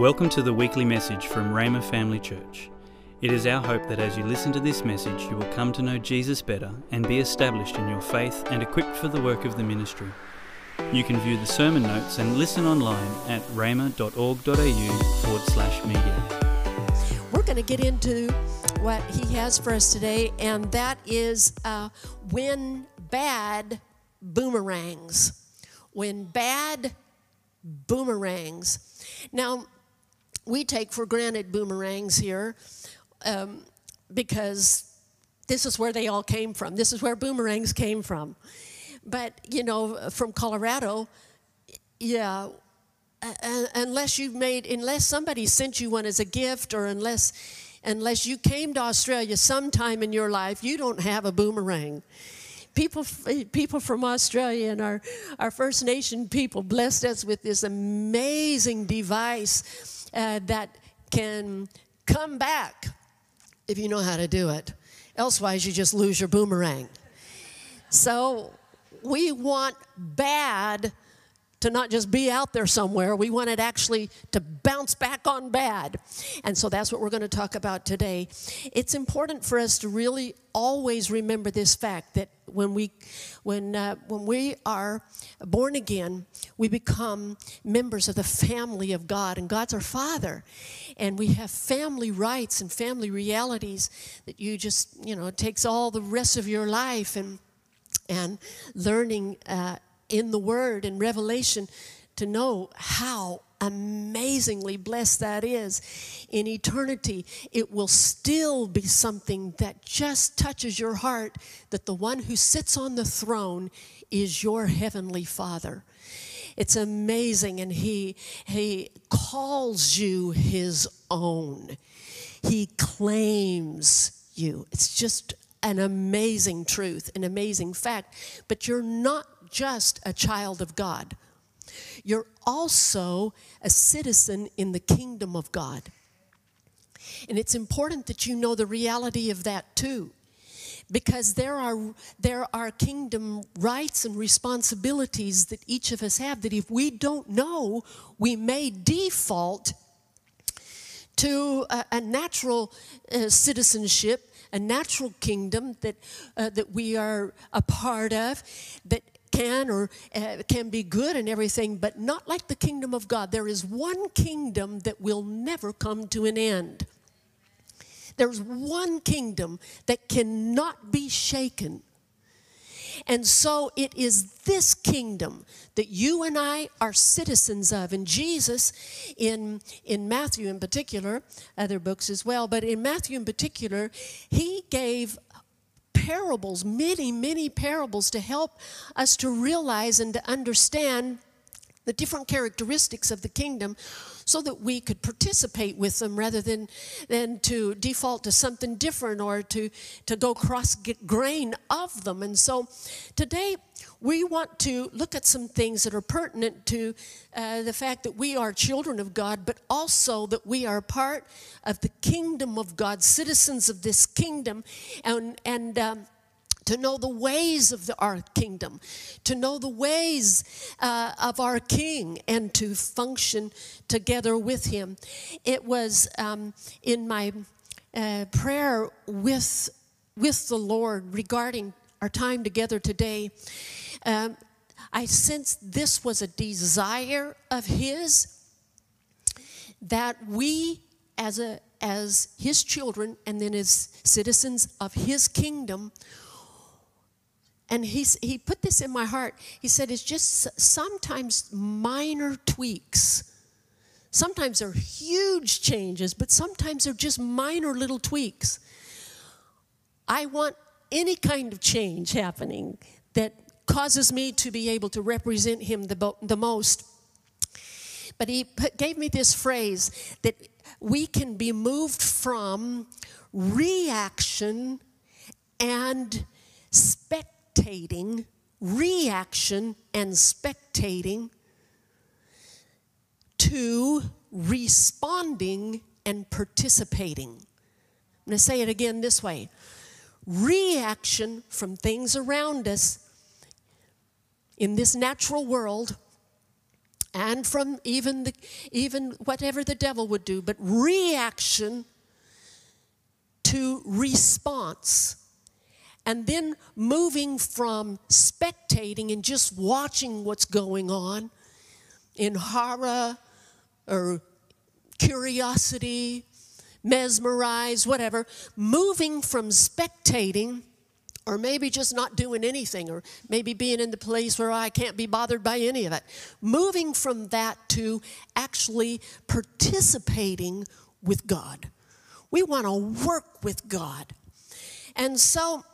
Welcome to the weekly message from Rhema Family Church. It is our hope that as you listen to this message, you will come to know Jesus better and be established in your faith and equipped for the work of the ministry. You can view the sermon notes and listen online at rhema.org.au forward slash media. We're going to get into what he has for us today, and that is uh, when bad boomerangs. When bad boomerangs. Now, we take for granted boomerangs here um, because this is where they all came from. This is where boomerangs came from. But, you know, from Colorado, yeah, unless you've made, unless somebody sent you one as a gift or unless, unless you came to Australia sometime in your life, you don't have a boomerang people, people from Australia and our, our First Nation people blessed us with this amazing device uh, that can come back if you know how to do it. Elsewise, you just lose your boomerang. So we want bad to not just be out there somewhere. We want it actually to bounce back on bad. And so that's what we're going to talk about today. It's important for us to really always remember this fact that when we when uh, when we are born again, we become members of the family of God and God's our father. And we have family rights and family realities that you just, you know, it takes all the rest of your life and and learning uh, in the Word and Revelation to know how amazingly blessed that is. In eternity, it will still be something that just touches your heart that the one who sits on the throne is your heavenly Father. It's amazing, and he, he calls you his own. He claims you. It's just an amazing truth, an amazing fact. But you're not just a child of God, you're also a citizen in the kingdom of God. And it's important that you know the reality of that too. Because there are, there are kingdom rights and responsibilities that each of us have that if we don't know, we may default to a, a natural uh, citizenship, a natural kingdom that, uh, that we are a part of, that can or uh, can be good and everything, but not like the kingdom of God. There is one kingdom that will never come to an end. There's one kingdom that cannot be shaken. And so it is this kingdom that you and I are citizens of. And Jesus, in, in Matthew in particular, other books as well, but in Matthew in particular, he gave parables, many, many parables to help us to realize and to understand the different characteristics of the kingdom so that we could participate with them rather than, than to default to something different or to, to go cross grain of them. And so today we want to look at some things that are pertinent to uh, the fact that we are children of God, but also that we are part of the kingdom of God, citizens of this kingdom. And, and um, to know the ways of the, our kingdom, to know the ways uh, of our King, and to function together with Him. It was um, in my uh, prayer with, with the Lord regarding our time together today. Um, I sensed this was a desire of His that we, as a as his children and then as citizens of his kingdom and he's, he put this in my heart. He said, it's just sometimes minor tweaks. Sometimes they're huge changes, but sometimes they're just minor little tweaks. I want any kind of change happening that causes me to be able to represent him the, the most. But he gave me this phrase that we can be moved from reaction and spectating, reaction and spectating to responding and participating. I'm going to say it again this way reaction from things around us in this natural world and from even the even whatever the devil would do but reaction to response. And then moving from spectating and just watching what's going on in horror or curiosity mesmerized whatever moving from spectating or maybe just not doing anything, or maybe being in the place where oh, I can't be bothered by any of it. Moving from that to actually participating with God. We want to work with God. And so,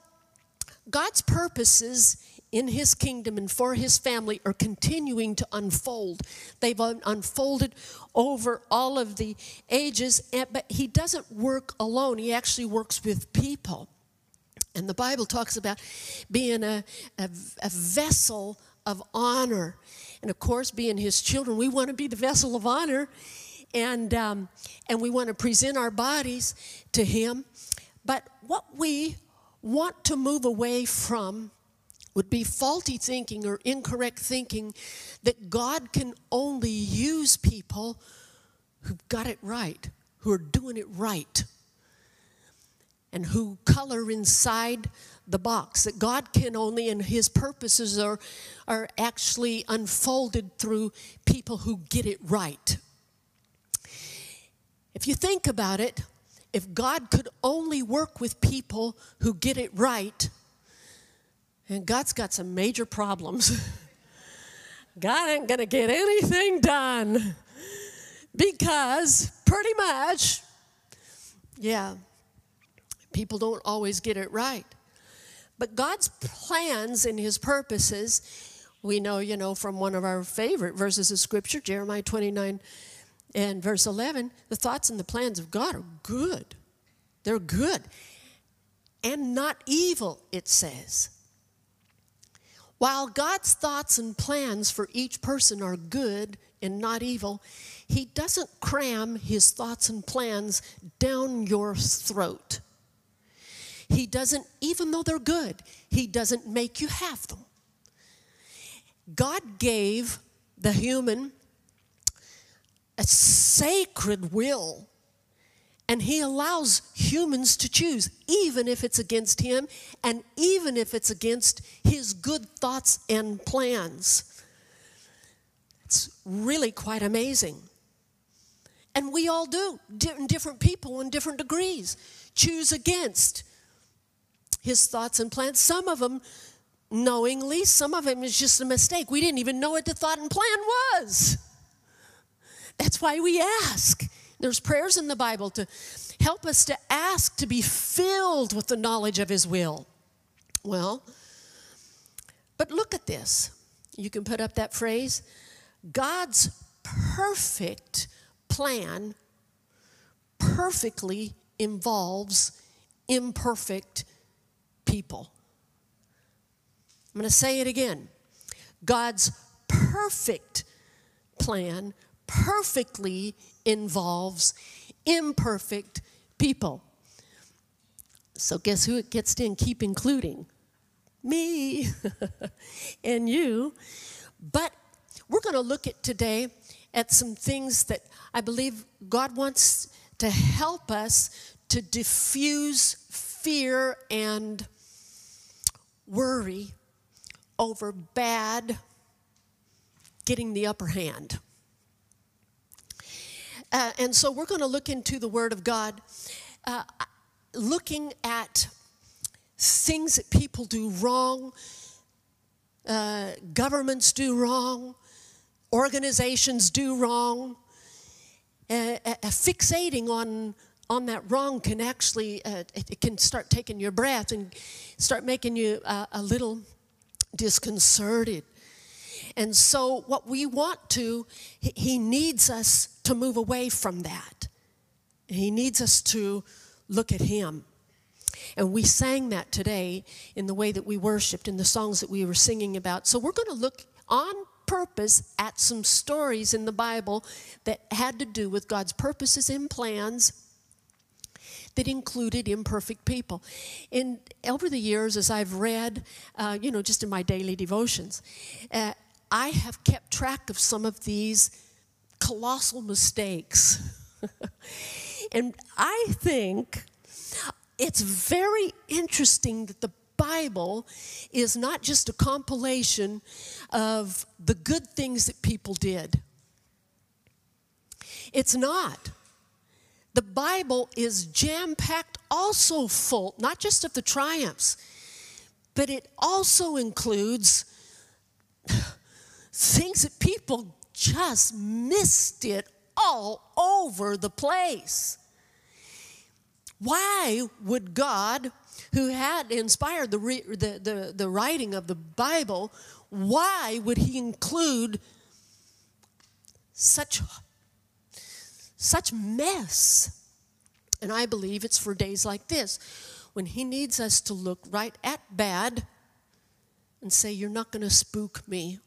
God's purposes in His kingdom and for His family are continuing to unfold. They've unfolded over all of the ages, but He doesn't work alone, He actually works with people. And the Bible talks about being a, a, a, vessel of honor. And of course, being his children, we want to be the vessel of honor. And, um, and we want to present our bodies to him. But what we want to move away from would be faulty thinking or incorrect thinking that God can only use people who've got it right, who are doing it right and who color inside the box. That God can only, and His purposes are, are actually unfolded through people who get it right. If you think about it, if God could only work with people who get it right, and God's got some major problems. God ain't gonna get anything done because pretty much, yeah, People don't always get it right. But God's plans and his purposes, we know, you know, from one of our favorite verses of scripture, Jeremiah 29 and verse 11, the thoughts and the plans of God are good. They're good and not evil, it says. While God's thoughts and plans for each person are good and not evil, He doesn't cram His thoughts and plans down your throat. He doesn't, even though they're good, He doesn't make you have them. God gave the human a sacred will, and He allows humans to choose, even if it's against Him and even if it's against His good thoughts and plans. It's really quite amazing. And we all do, different people in different degrees, choose against his thoughts and plans. Some of them knowingly, some of them is just a mistake. We didn't even know what the thought and plan was. That's why we ask. There's prayers in the Bible to help us to ask to be filled with the knowledge of His will. Well, but look at this. You can put up that phrase God's perfect plan perfectly involves imperfect people. I'm going to say it again. God's perfect plan perfectly involves imperfect people. So, guess who it gets to keep including? Me and you. But we're going to look at today at some things that I believe God wants to help us to diffuse fear and worry over bad getting the upper hand. Uh, and so we're going to look into the Word of God, uh, looking at things that people do wrong, uh, governments do wrong, organizations do wrong, uh, uh, fixating on on that wrong can actually uh, it, can start taking your breath and start making you uh, a little disconcerted. And so what we want to he needs us to move away from that. He needs us to look at him. And we sang that today in the way that we worshiped in the songs that we were singing about. So we're going to look on purpose at some stories in the bible that had to do with god's purposes and plans that included imperfect people. And over the years, as I've read, uh, you know, just in my daily devotions, uh, I have kept track of some of these colossal mistakes. and I think it's very interesting that the Bible is not just a compilation of the good things that people did. It's not. The Bible is jam packed, also full, not just of the triumphs, but it also includes things that people just missed it all over the place. Why would God, who had inspired the, re, the, the, the writing of the Bible, why would He include such, such mess? And I believe it's for days like this when He needs us to look right at bad and say, You're not going to spook me.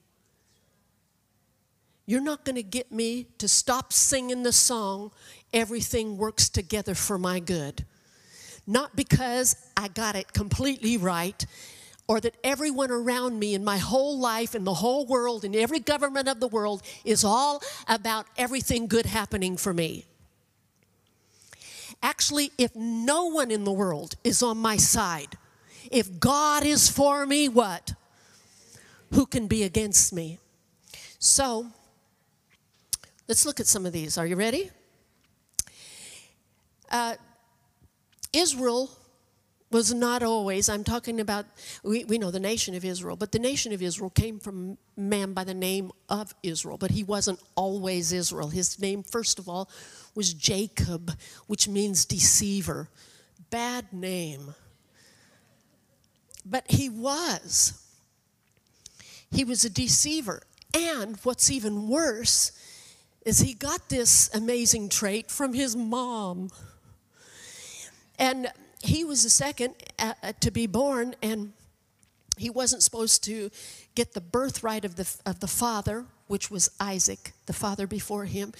You're not going to get me to stop singing the song everything works together for my good. Not because I got it completely right or that everyone around me in my whole life in the whole world in every government of the world is all about everything good happening for me. Actually, if no one in the world is on my side, if God is for me, what? Who can be against me? So, let's look at some of these. Are you ready? Uh, Israel was not always, I'm talking about, we, we know the nation of Israel, but the nation of Israel came from man by the name of Israel, but he wasn't always Israel. His name, first of all, was Jacob, which means deceiver. Bad name. But he was. He was a deceiver. And what's even worse is he got this amazing trait from his mom. And he was the second uh, uh, to be born, and he wasn't supposed to get the birthright of the, of the father, which was Isaac, the father before him.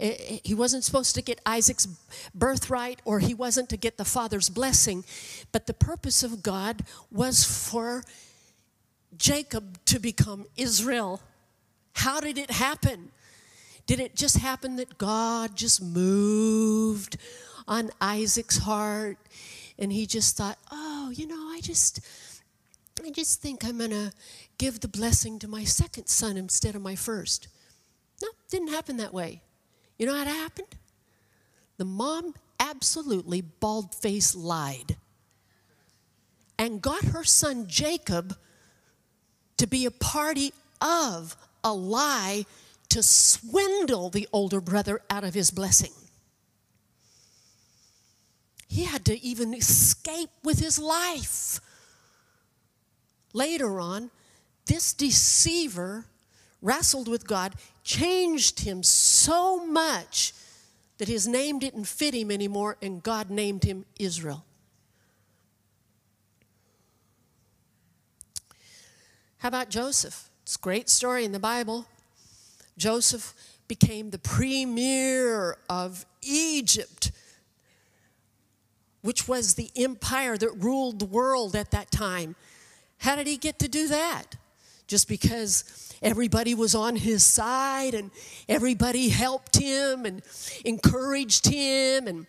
Uh, he wasn't supposed to get Isaac's birthright, or he wasn't to get the father's blessing. But the purpose of God was for Jacob to become Israel. How did it happen? Did it just happen that God just moved on Isaac's heart. And he just thought, oh, you know, I just, I just think I'm going to give the blessing to my second son instead of my first. No, didn't happen that way. You know how it happened? The mom absolutely bald faced lied and got her son Jacob to be a party of a lie to swindle the older brother out of his blessing. He had to even escape with his life. Later on, this deceiver wrestled with God, changed him so much that his name didn't fit him anymore, and God named him Israel. How about Joseph? It's a great story in the Bible. Joseph became the premier of Egypt which was the empire that ruled the world at that time. How did he get to do that? Just because everybody was on his side and everybody helped him and encouraged him and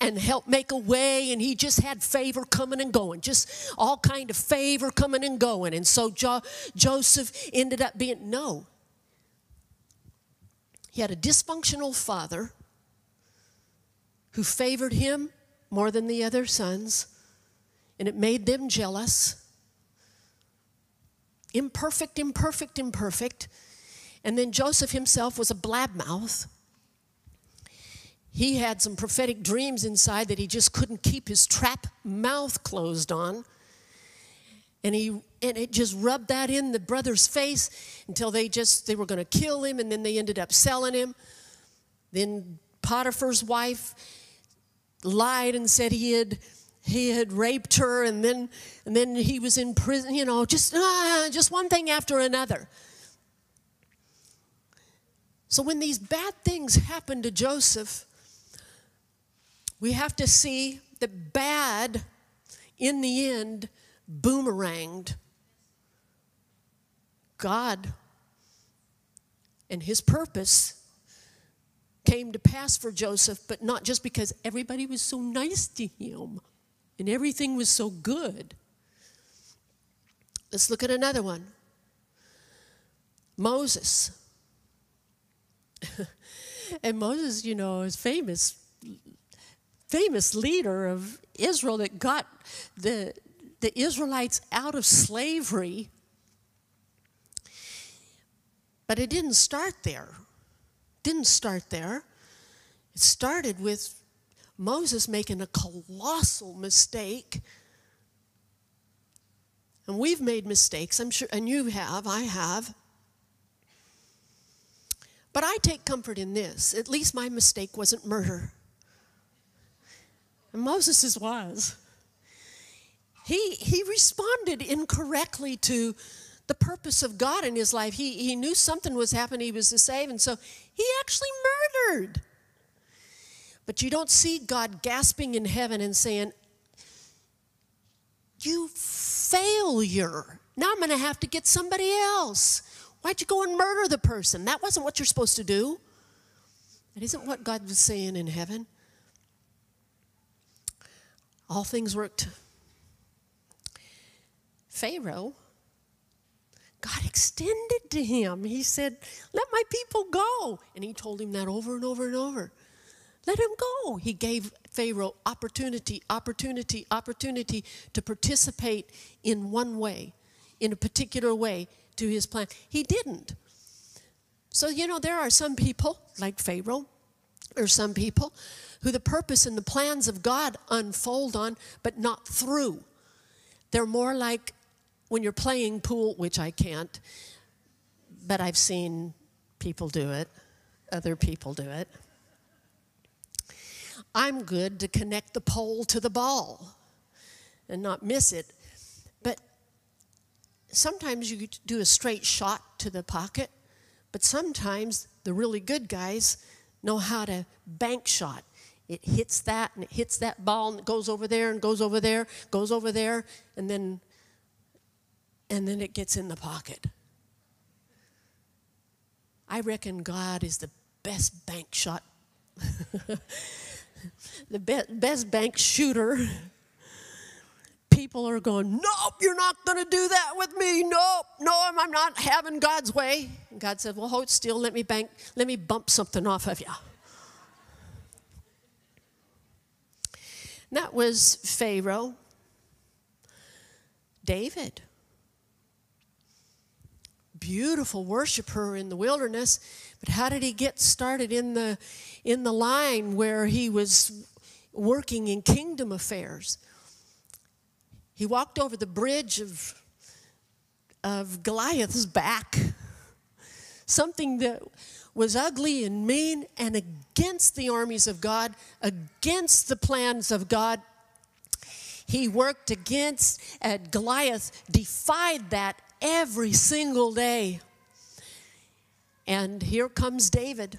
and helped make a way and he just had favor coming and going just all kind of favor coming and going and so jo- joseph ended up being no he had a dysfunctional father who favored him more than the other sons, and it made them jealous. Imperfect, imperfect, imperfect. And then Joseph himself was a blabmouth. He had some prophetic dreams inside that he just couldn't keep his trap mouth closed on. And he and it just rubbed that in the brother's face until they just they were going to kill him and then they ended up selling him. Then Potiphar's wife lied and said he had he had raped her and then and then he was in prison you know just ah, just one thing after another. So when these bad things happen to joseph we have to see that bad in the end boomeranged God and his purpose came to pass for Joseph, but not just because everybody was so nice to him and everything was so good. Let's look at another one Moses. and Moses, you know, is famous, famous leader of Israel that got the, the Israelites out of slavery. But it didn't start there. Didn't start there. It started with Moses making a colossal mistake. And we've made mistakes, I'm sure, and you have, I have. But I take comfort in this. At least my mistake wasn't murder. And Moses' was. He, he responded incorrectly to the purpose of God in his life. He, he knew something was happening, he was to save, and so he actually murdered. But you don't see God gasping in heaven and saying, You failure. Now I'm going to have to get somebody else. Why'd you go and murder the person? That wasn't what you're supposed to do. That isn't what God was saying in heaven. All things worked. Pharaoh, God extended to him. He said, Let my people go. And he told him that over and over and over. Let him go. He gave Pharaoh opportunity, opportunity, opportunity to participate in one way, in a particular way to his plan. He didn't. So, you know, there are some people, like Pharaoh, or some people who the purpose and the plans of God unfold on, but not through. They're more like when you're playing pool, which I can't, but I've seen people do it, other people do it. I'm good to connect the pole to the ball and not miss it. But sometimes you do a straight shot to the pocket, but sometimes the really good guys know how to bank shot. It hits that and it hits that ball and it goes over there and goes over there, goes over there, and then and then it gets in the pocket. I reckon God is the best bank shot the best bank shooter, people are going, Nope, you're not going to do that with me. Nope, no, I'm not having God's way. And God said, Well, hold still. Let me bank, let me bump something off of you. That was Pharaoh. David. Beautiful worshiper in the wilderness but how did he get started in the, in the line where he was working in kingdom affairs? He walked over the bridge of, of Goliath's back, something that was ugly and mean and against the armies of God, against the plans of God. He worked against, and Goliath defied that every single day. And here comes David.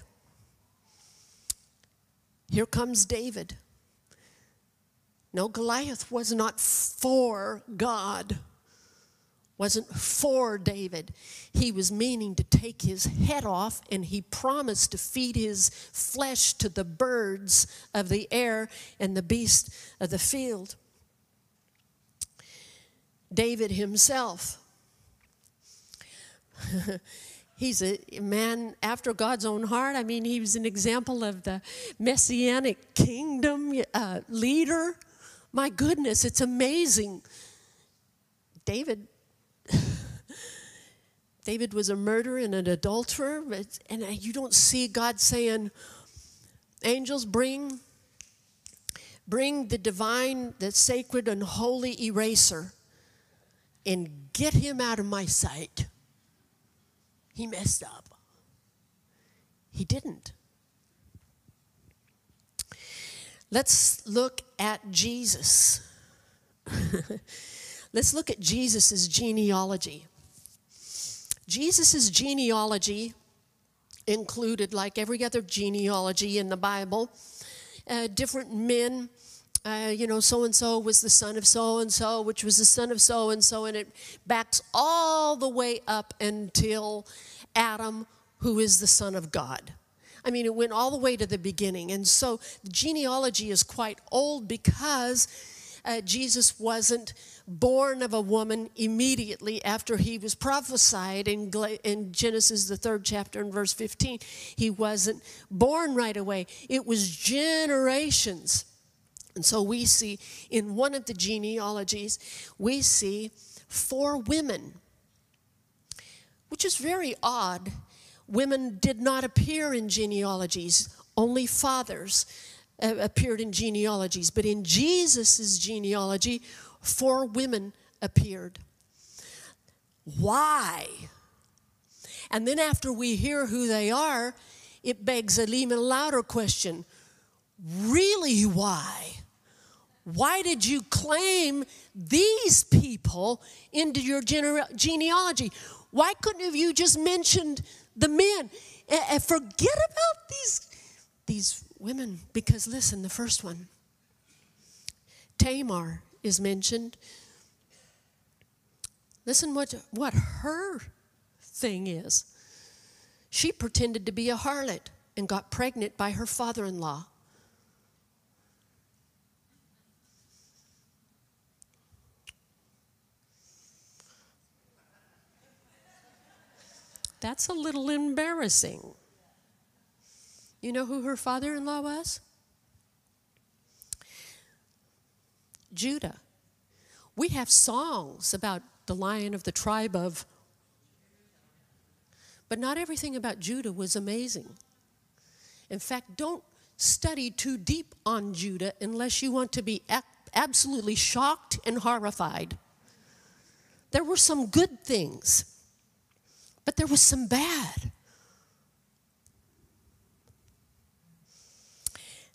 Here comes David. No, Goliath was not for God, wasn't for David. He was meaning to take his head off, and he promised to feed his flesh to the birds of the air and the beasts of the field. David himself. He's a man after God's own heart. I mean, he was an example of the messianic kingdom uh, leader. My goodness, it's amazing. David. David was a murderer and an adulterer, and you don't see God saying, "Angels, bring, bring the divine, the sacred and holy eraser, and get him out of my sight." He messed up. He didn't. Let's look at Jesus. Let's look at Jesus' genealogy. Jesus' genealogy included, like every other genealogy in the Bible, uh, different men uh, you know, so and so was the son of so and so, which was the son of so and so, and it backs all the way up until Adam, who is the son of God. I mean, it went all the way to the beginning. And so the genealogy is quite old because uh, Jesus wasn't born of a woman immediately after he was prophesied in, in Genesis, the third chapter, in verse 15. He wasn't born right away, it was generations. And so we see in one of the genealogies, we see four women, which is very odd. Women did not appear in genealogies, only fathers uh, appeared in genealogies. But in Jesus' genealogy, four women appeared. Why? And then after we hear who they are, it begs an even louder question really why? Why did you claim these people into your genealogy? Why couldn't have you just mentioned the men? And forget about these, these women. Because listen, the first one, Tamar is mentioned. Listen what, what her thing is. She pretended to be a harlot and got pregnant by her father in law. That's a little embarrassing. You know who her father in law was? Judah. We have songs about the lion of the tribe of, but not everything about Judah was amazing. In fact, don't study too deep on Judah unless you want to be absolutely shocked and horrified. There were some good things. But there was some bad.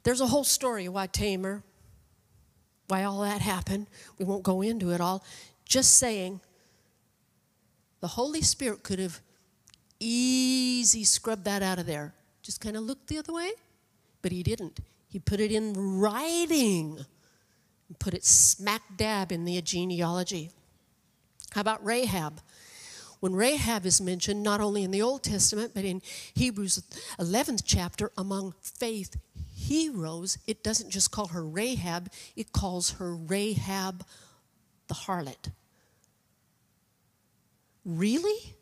There's a whole story why Tamar, why all that happened. We won't go into it all. Just saying, the Holy Spirit could have easy scrubbed that out of there. Just kind of looked the other way, but he didn't. He put it in writing and put it smack dab in the genealogy. How about Rahab? When Rahab is mentioned, not only in the Old Testament, but in Hebrews 11th chapter, among faith heroes, it doesn't just call her Rahab, it calls her Rahab the harlot. Really?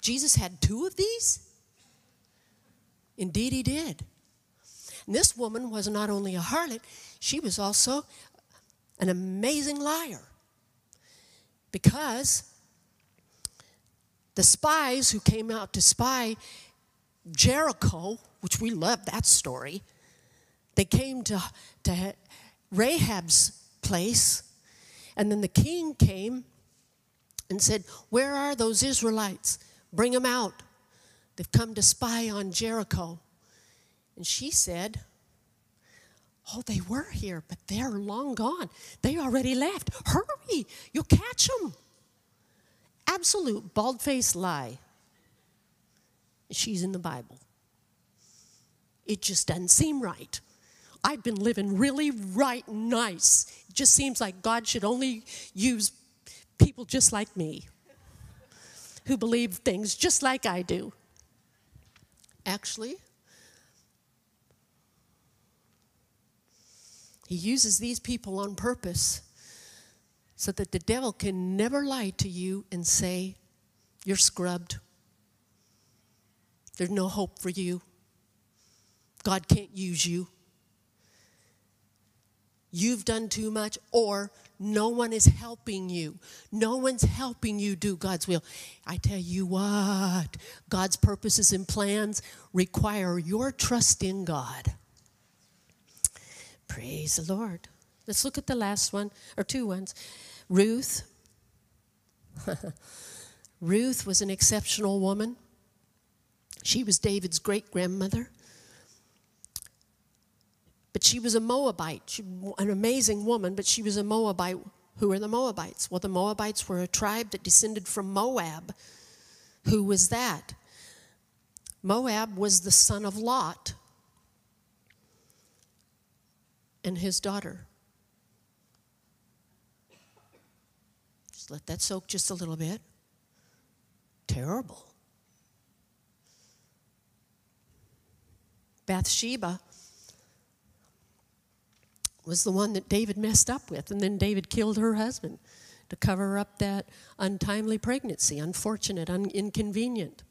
Jesus had two of these? Indeed, he did. And this woman was not only a harlot, she was also an amazing liar. Because the spies who came out to spy Jericho, which we love that story, they came to, to Rahab's place, and then the king came and said, Where are those Israelites? Bring them out. They've come to spy on Jericho. And she said, Oh, they were here, but they're long gone. They already left. Hurry, you'll catch them absolute bald faced lie. She's in the Bible. It just doesn't seem right. I've been living really right nice. It just seems like God should only use people just like me who believe things just like I do. Actually, He uses these people on purpose so that the devil can never lie to you and say, You're scrubbed. There's no hope for you. God can't use you. You've done too much, or no one is helping you. No one's helping you do God's will. I tell you what, God's purposes and plans require your trust in God. Praise the Lord. Let's look at the last one, or two ones. Ruth. Ruth was an exceptional woman. She was David's great grandmother. But she was a Moabite, she, an amazing woman, but she was a Moabite. Who are the Moabites? Well, the Moabites were a tribe that descended from Moab. Who was that? Moab was the son of Lot. and his daughter. Let that soak just a little bit. Terrible. Bathsheba was the one that David messed up with, and then David killed her husband to cover up that untimely pregnancy, unfortunate, un- inconvenient.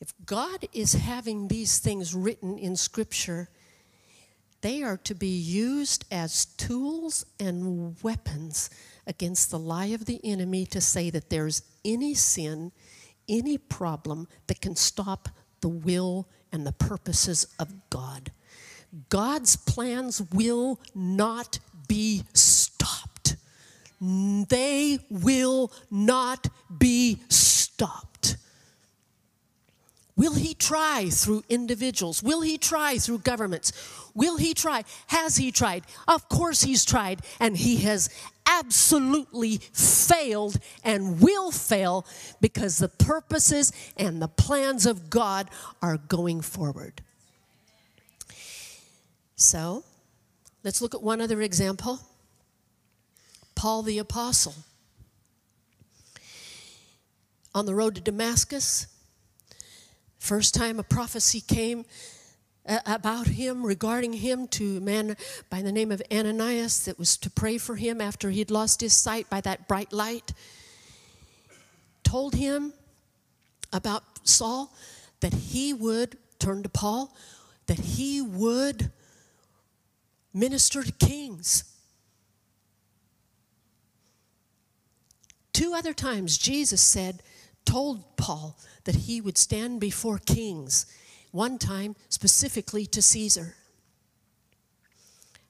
If God is having these things written in Scripture, they are to be used as tools and weapons against the lie of the enemy to say that there's any sin, any problem that can stop the will and the purposes of God. God's plans will not be stopped. They will not be stopped. Will he try through individuals? Will he try through governments? Will he try? Has he tried? Of course he's tried, and he has absolutely failed and will fail because the purposes and the plans of God are going forward. So, let's look at one other example Paul the Apostle. On the road to Damascus, first time a prophecy came uh, about him, regarding him, to a man by the name of Ananias that was to pray for him after he'd lost his sight by that bright light. Told him about Saul that he would turn to Paul, that he would minister to kings. Two other times, Jesus said, told Paul that he would stand before kings, one time specifically to Caesar.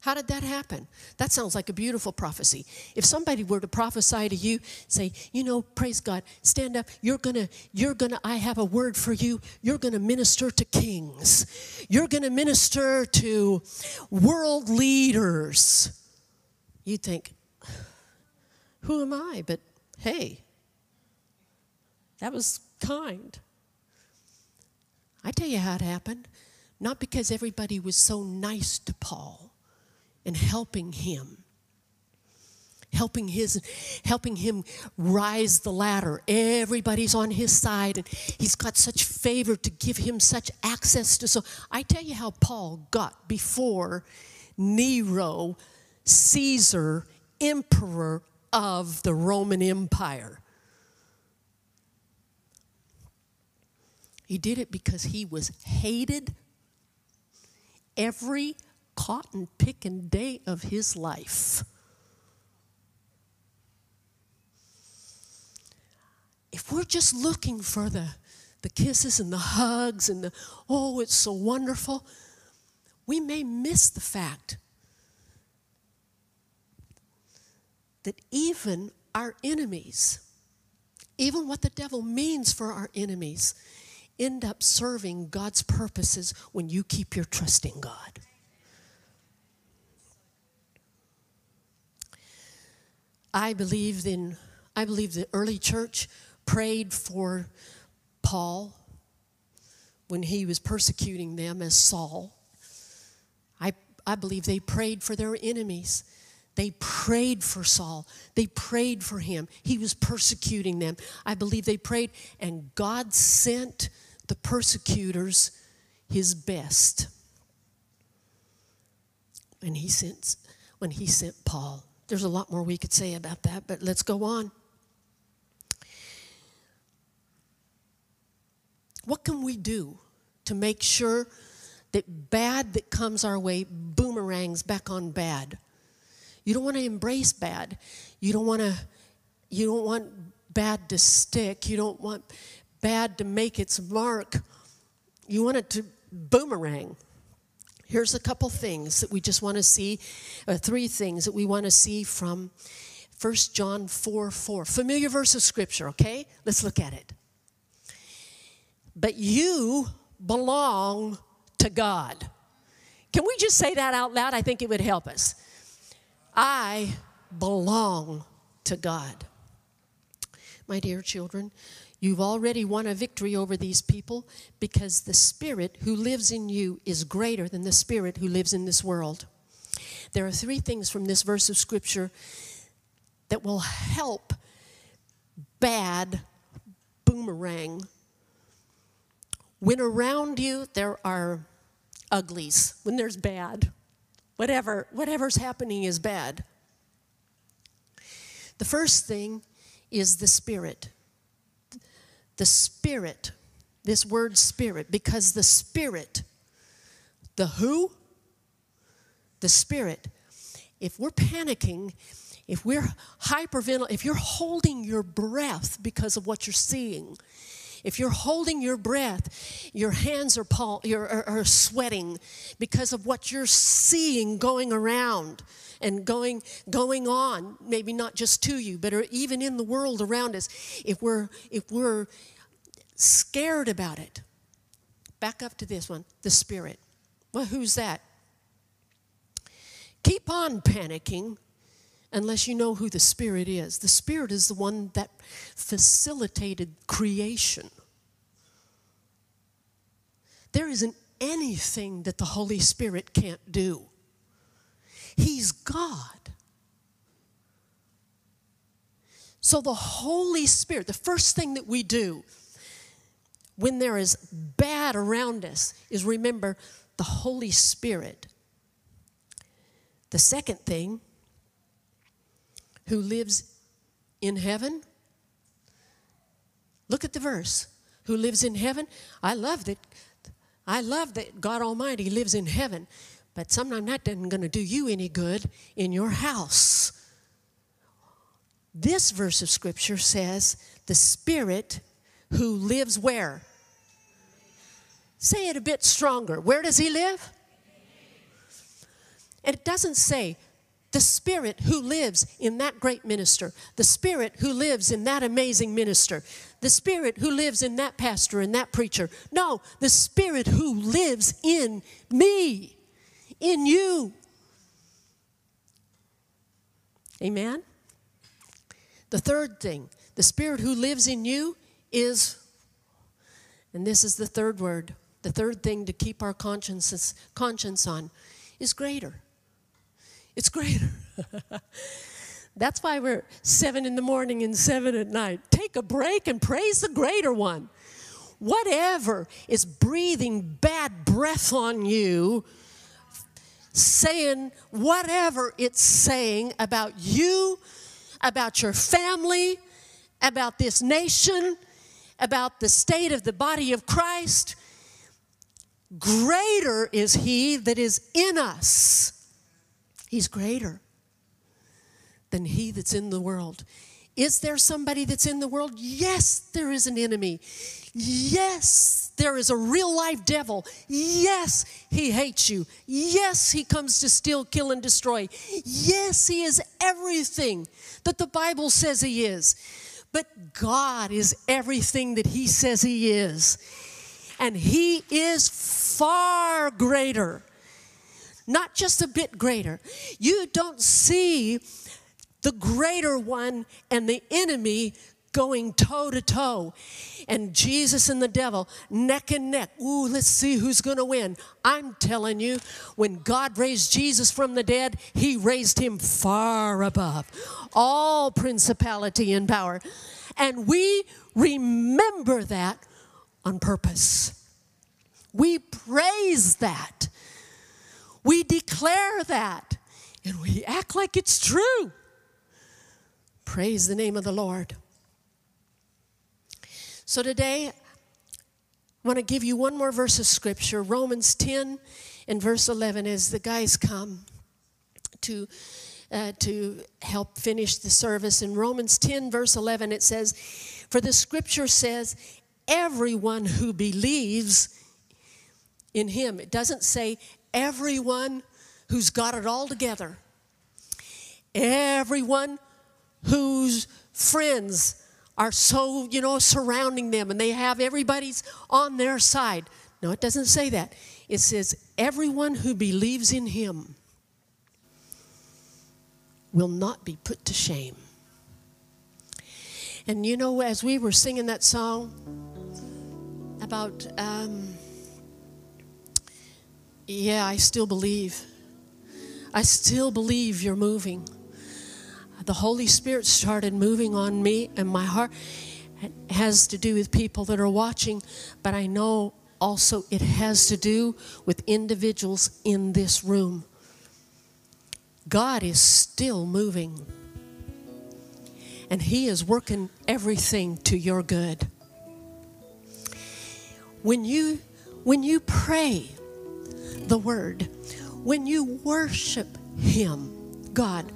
How did that happen? That sounds like a beautiful prophecy. If somebody were to prophesy to you, say, you know, praise God, stand up, you're gonna, you're gonna, I have a word for you, you're gonna minister to kings, you're gonna minister to world leaders. You'd think, who am I? But hey, that was kind. I tell you how it happened. Not because everybody was so nice to Paul and helping him helping his helping him rise the ladder everybody's on his side and he's got such favor to give him such access to so i tell you how paul got before nero caesar emperor of the roman empire he did it because he was hated every cotton picking day of his life. If we're just looking for the, the kisses and the hugs and the, oh, it's so wonderful, we may miss the fact that even our enemies, even what the devil means for our enemies, end up serving God's purposes when you keep your trust in God. I believe in I believe the early church prayed for Paul when he was persecuting them as Saul. I, I believe they prayed for their enemies. They prayed for Saul. They prayed for him. He was persecuting them. I believe they prayed, and God sent the persecutors his best. And he sent when he sent Paul. There's a lot more we could say about that, but let's go on. What can we do to make sure that bad that comes our way boomerangs back on bad? You don't want to embrace bad. You don't want to you don't want bad to stick. You don't want bad to make its mark. You want it to boomerang. Here's a couple things that we just want to see, uh, three things that we want to see from 1 John 4 4. Familiar verse of scripture, okay? Let's look at it. But you belong to God. Can we just say that out loud? I think it would help us. I belong to God. My dear children, You've already won a victory over these people because the Spirit who lives in you is greater than the Spirit who lives in this world. There are three things from this verse of Scripture that will help bad boomerang. When around you there are uglies, when there's bad, whatever, whatever's happening is bad. The first thing is the Spirit. The Spirit, this word Spirit, because the Spirit, the who? The Spirit. If we're panicking, if we're hyperventilating, if you're holding your breath because of what you're seeing, if you're holding your breath, your hands are, paul, are, are sweating because of what you're seeing going around and going going on maybe not just to you but even in the world around us. If we're if we're scared about it back up to this one the spirit. Well who's that? Keep on panicking unless you know who the Spirit is. The Spirit is the one that facilitated creation. There isn't anything that the Holy Spirit can't do. He's God. So, the Holy Spirit, the first thing that we do when there is bad around us is remember the Holy Spirit. The second thing who lives in heaven. Look at the verse. Who lives in heaven? I love that. I love that God Almighty lives in heaven, but sometimes that isn't going to do you any good in your house. This verse of Scripture says, the Spirit who lives where? Say it a bit stronger. Where does He live? And it doesn't say the Spirit who lives in that great minister, the Spirit who lives in that amazing minister, the Spirit who lives in that pastor and that preacher. No, the Spirit who lives in me, in you. Amen? The third thing, the Spirit who lives in you is, and this is the third word, the third thing to keep our conscience, conscience on, is greater. It's greater. That's why we're seven in the morning and seven at night. Take a break and praise the greater one. Whatever is breathing bad breath on you, saying whatever it's saying about you, about your family, about this nation, about the state of the body of Christ, greater is He that is in us He's greater than he that's in the world. Is there somebody that's in the world? Yes, there is an enemy. Yes, there is a real life devil. Yes, he hates you. Yes, he comes to steal, kill, and destroy. Yes, he is everything that the Bible says he is. But God is everything that he says he is. And he is far greater not just a bit greater. You don't see the greater one and the enemy going toe to toe. And Jesus and the devil neck and neck. Ooh, let's see who's going to win. I'm telling you, when God raised Jesus from the dead, he raised him far above all principality and power. And we remember that on purpose. We praise that. We declare that and we act like it's true. Praise the name of the Lord. So today, I want to give you one more verse of scripture Romans 10 and verse 11 as the guys come to. Uh, to help finish the service. In Romans 10, verse 11, it says, For the scripture says, everyone who believes in him. It doesn't say everyone who's got it all together, everyone whose friends are so, you know, surrounding them and they have everybody's on their side. No, it doesn't say that. It says, everyone who believes in him will not be put to shame. And you know, as we were singing that song about, um, yeah, I still believe. I still believe you're moving. The Holy Spirit started moving on me, and my heart has to do with people that are watching, but I know also it has to do with individuals in this room. God is still moving, and He is working everything to your good. When you when you pray the word, when you worship Him, God,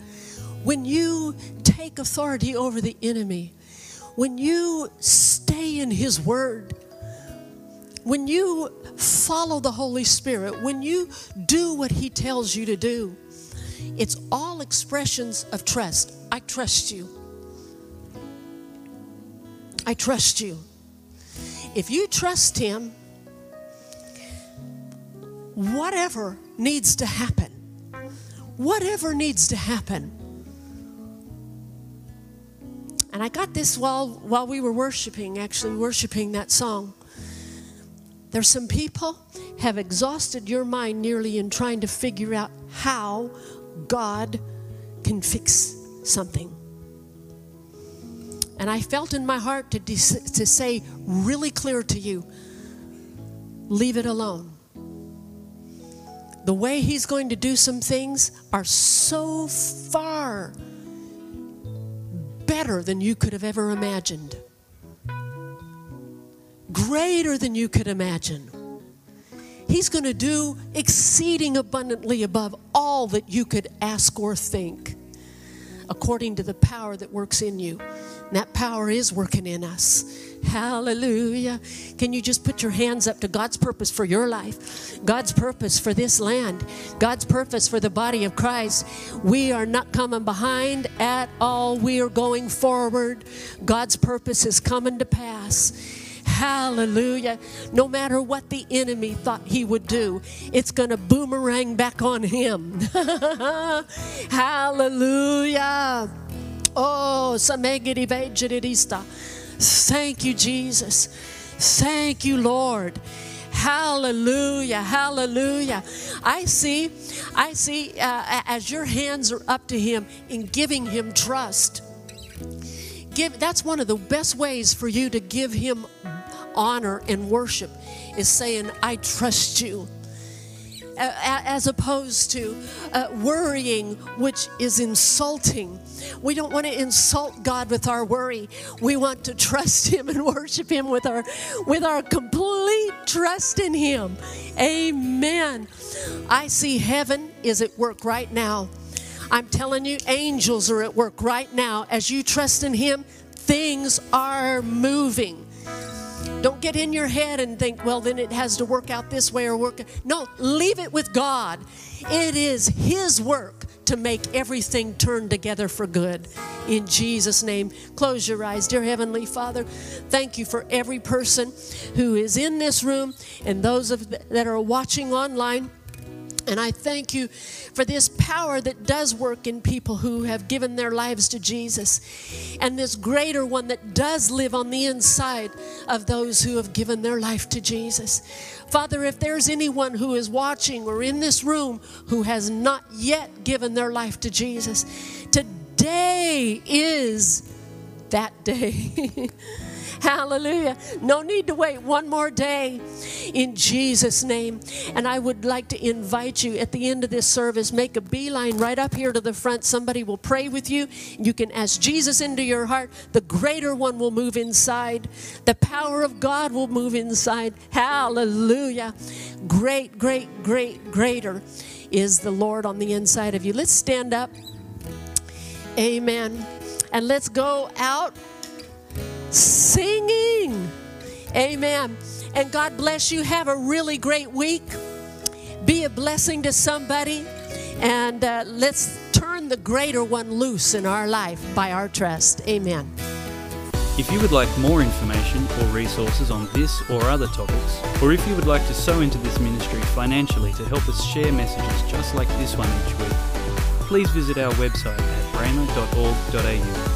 when you take authority over the enemy, when you stay in His Word, when you follow the Holy Spirit, when you do what He tells you to do, it's all expressions of trust. I trust you. I trust you. If you trust Him, whatever needs to happen, whatever needs to happen. And I got this while, while we were worshiping, actually worshiping that song. There's some people have exhausted your mind nearly in trying to figure out how God can fix something. And I felt in my heart to, de- to say really clear to you leave it alone the way He's going to do some things are so far better than you could have ever imagined, greater than you could imagine. He's going to do exceeding abundantly above all that you could ask or think, according to the power that works in you. And that power is working in us. Hallelujah. Can you just put your hands up to God's purpose for your life, God's purpose for this land, God's purpose for the body of Christ? We are not coming behind at all. We are going forward. God's purpose is coming to pass. Hallelujah. No matter what the enemy thought he would do, it's going to boomerang back on him. Hallelujah. Oh. Thank you, Jesus. Thank you, Lord. Hallelujah, hallelujah. I see, I see uh, as your hands are up to Him in giving Him trust. Give, that's one of the best ways for you to give Him honor and worship is saying, I trust you as opposed to uh, worrying, which is insulting. We don't want to insult God with our worry. We want to trust Him and worship Him with our with our complete trust in Him. Amen. I see heaven is at work right now. I'm telling you, angels are at work right now. As you trust in Him, things are moving. Don't get in your head and think, well, then it has to work out this way or work. No, leave it with God. It is His work to make everything turn together for good. In Jesus' name, close your eyes. Dear Heavenly Father, thank you for every person who is in this room and those that are watching online. And I thank you for this power that does work in people who have given their lives to Jesus, and this greater one that does live on the inside of those who have given their life to Jesus. Father, if there's anyone who is watching or in this room who has not yet given their life to Jesus, today is that day. Hallelujah. No need to wait one more day in Jesus' name. And I would like to invite you at the end of this service, make a beeline right up here to the front. Somebody will pray with you. You can ask Jesus into your heart. The greater one will move inside, the power of God will move inside. Hallelujah. Great, great, great, greater is the Lord on the inside of you. Let's stand up. Amen. And let's go out singing. Amen. And God bless you. Have a really great week. Be a blessing to somebody. And uh, let's turn the greater one loose in our life by our trust. Amen. If you would like more information or resources on this or other topics, or if you would like to sow into this ministry financially to help us share messages just like this one each week, please visit our website at rhema.org.au